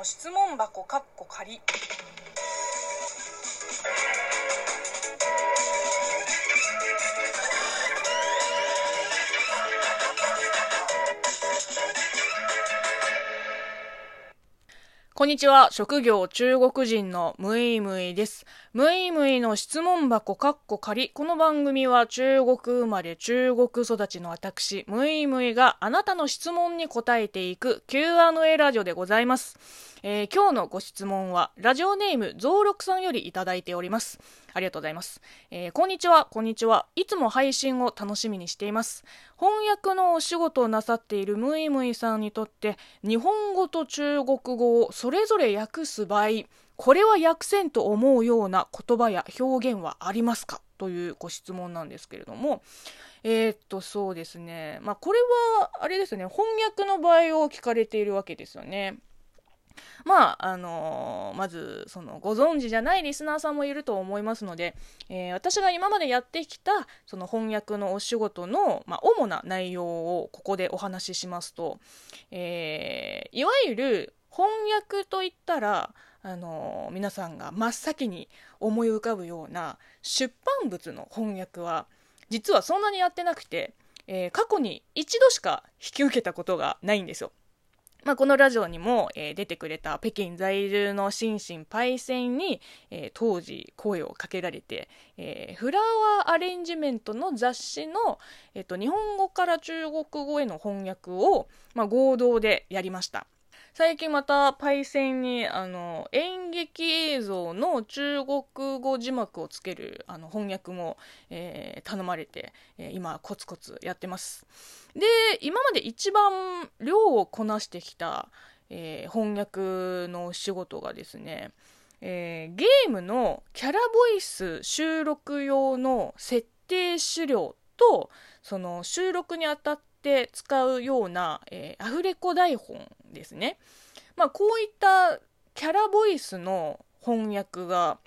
の質問箱かっこ仮。こんにちは。職業中国人のムイムイです。ムイムイの質問箱かっこ仮。この番組は中国生まれ中国育ちの私、ムイムイがあなたの質問に答えていく Q&A ラジオでございます。えー、今日のご質問は、ラジオネーム増六さんよりいただいております。ありがとうございます。えー、こんにちは、こんにちは。いつも配信を楽しみにしています。翻訳のお仕事をなさっているムイムイさんにとって、日本語と中国語をそれぞれ訳す場合、これは訳せんと思うような言葉や表現はありますか？というご質問なんですけれども、えー、っと、そうですね。まあ、これは、あれですね、翻訳の場合を聞かれているわけですよね。まあ、あのー、まず、その、ご存知じゃないリスナーさんもいると思いますので、えー、私が今までやってきた、その翻訳のお仕事の、まあ、主な内容をここでお話ししますと、えー、いわゆる翻訳といったら、あの、皆さんが真っ先に思い浮かぶような出版物の翻訳は、実はそんなにやってなくて、えー、過去に一度しか引き受けたことがないんですよ。まあ、このラジオにも、えー、出てくれた北京在住のシンシンパイセンに、えー、当時声をかけられて、えー、フラワーアレンジメントの雑誌の、えーと、日本語から中国語への翻訳を、まあ、合同でやりました。最近またパイセンにあの演劇映像の中国語字幕をつけるあの翻訳も、えー、頼まれて、え、今コツコツやってます。で、今まで一番量をこなしてきた、えー、翻訳の仕事がですね、えー、ゲームのキャラボイス収録用の設定資料とその収録にあたって使うような、えー、アフレコ台本ですね。まあ、こういったキャラボイスの翻訳が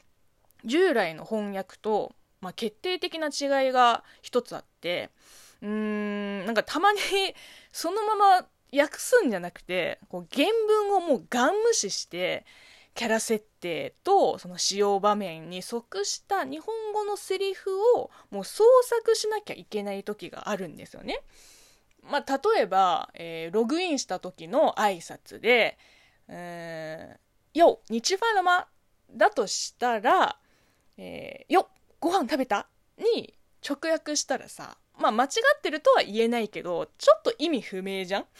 従来の翻訳と、まあ、決定的な違いが一つあってうーんなんかたまにそのまま訳すんじゃなくてこう原文をもうガン無視してキャラ設定とその使用場面に即した日本語のセリフをもう創作しなきゃいけない時があるんですよね。まあ、例えば、えー、ログインした時の挨拶で、えー、よ、日ファラマだとしたら、えー、よ、ご飯食べた？に直訳したらさ、まあ間違ってるとは言えないけど、ちょっと意味不明じゃん？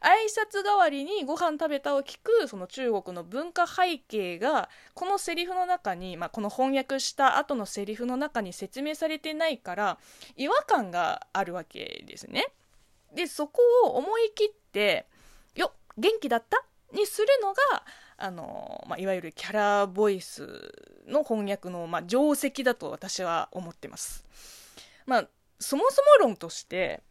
挨拶代わりにご飯食べたを聞くその中国の文化背景がこのセリフの中に、まあ、この翻訳した後のセリフの中に説明されてないから違和感があるわけですね。でそこを思い切って「よ元気だった?」にするのがあの、まあ、いわゆるキャラボイスの翻訳の、まあ、定石だと私は思ってます。まあ、そもそも論として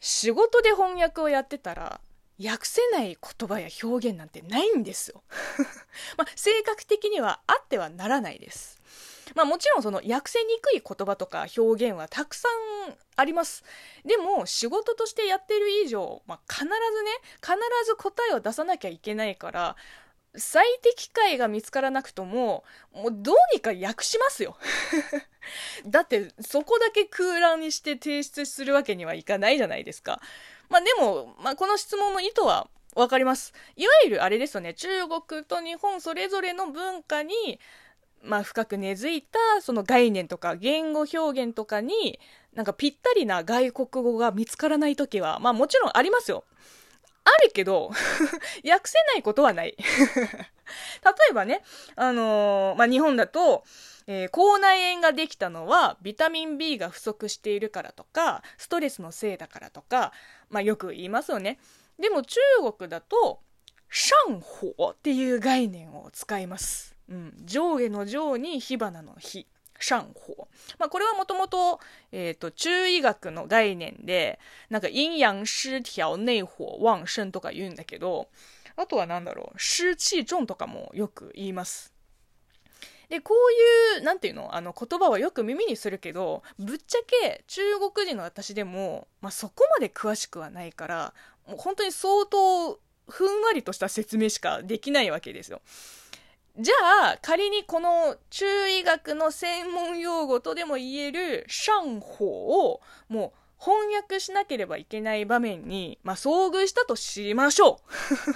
仕事で翻訳をやってたら訳せない言葉や表現なんてないんですよ。まあ、性格的にはあってはならないです。まあもちろんその訳せにくい言葉とか表現はたくさんあります。でも仕事としてやってる以上、まあ、必ずね、必ず答えを出さなきゃいけないから、最適解が見つからなくとも、もうどうにか訳しますよ。だってそこだけ空欄にして提出するわけにはいかないじゃないですか。まあでも、まあこの質問の意図はわかります。いわゆるあれですよね、中国と日本それぞれの文化に、まあ、深く根付いたその概念とか言語表現とかになんかぴったりな外国語が見つからない時はまあもちろんありますよ。あるけど 訳せないことはない 例えばね、あのー、まあ、日本だと、えー、口内炎ができたのはビタミン B が不足しているからとかストレスのせいだからとか、まあ、よく言いますよね。でも中国だと上火っていう概念を使います。うん、上下の上に火花の火。上火。まあ、これはもともと、えっ、ー、と、中医学の概念で、なんか陰陽失調、内火旺盛とか言うんだけど、あとはなんだろう、湿気重とかもよく言います。で、こういう、なんていうのあの言葉はよく耳にするけど、ぶっちゃけ中国人の私でも、まあ、そこまで詳しくはないから、もう本当に相当ふんわりとした説明しかできないわけですよ。じゃあ、仮にこの中医学の専門用語とでも言える上法をもう翻訳しなければいけない場面に、まあ、遭遇したとしましょ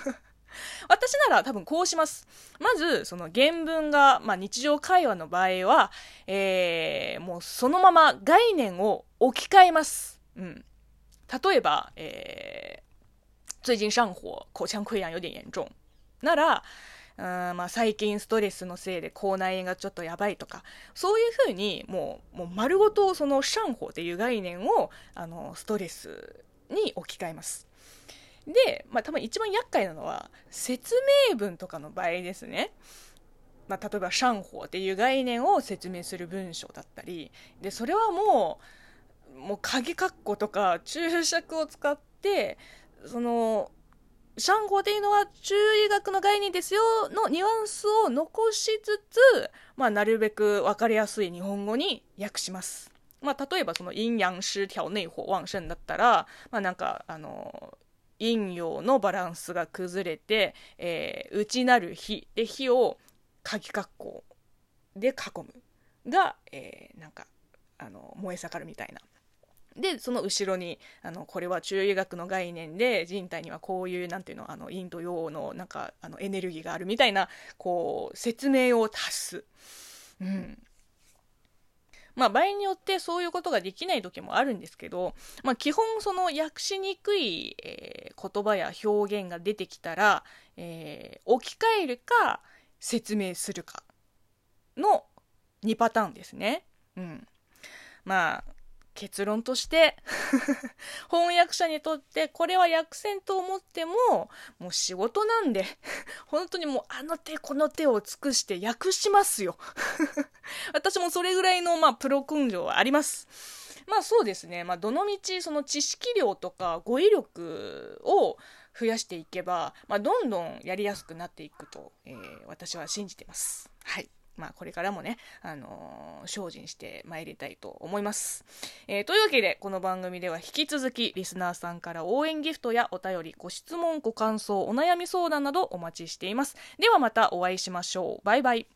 う。私なら多分こうします。まず、その原文が、まあ、日常会話の場合は、えー、もうそのまま概念を置き換えます。うん。例えば、えー、最近上火、口腔溃疡有点严重。なら、うんまあ、最近ストレスのせいで口内炎がちょっとやばいとかそういうふうにもうもう丸ごとその上火っていう概念をあのストレスに置き換えますで、まあ、多分一番厄介なのは説明文とかの場合ですね。まあ、例えば「上火」っていう概念を説明する文章だったりでそれはもうもう鍵括弧とか注釈を使ってその「上火」っていうのは中医学の概念ですよのニュアンスを残しつつ、まあ、なるべく分かりやすい日本語に訳します。まあ、例えばその陰陽失調内火旺盛だったら、まあ、なんかあの陰陽のバランスが崩れて、えー、内なる火で火を鍵括弧で囲むが、えー、なんかあの燃え盛るみたいな。でその後ろにあのこれは中医学の概念で人体にはこういうなんていうのあの陰と陽のなんかあのエネルギーがあるみたいなこう説明を足す。うんまあ場合によってそういうことができない時もあるんですけど、まあ基本その訳しにくい、えー、言葉や表現が出てきたら、えー、置き換えるか説明するかの2パターンですね。うん。まあ、結論として 翻訳者にとってこれは訳せんと思ってももう仕事なんで 本当にもうあの手この手を尽くして訳しますよ。私もそれぐらいのまあプロ根性はあります。まあそうですね、まあ、どのみちその知識量とか語彙力を増やしていけば、まあ、どんどんやりやすくなっていくと、えー、私は信じてます。はい。まあ、これからもね、あのー、精進してまいりたいと思います。えー、というわけで、この番組では引き続き、リスナーさんから応援ギフトやお便り、ご質問、ご感想、お悩み相談などお待ちしています。ではまたお会いしましょう。バイバイ。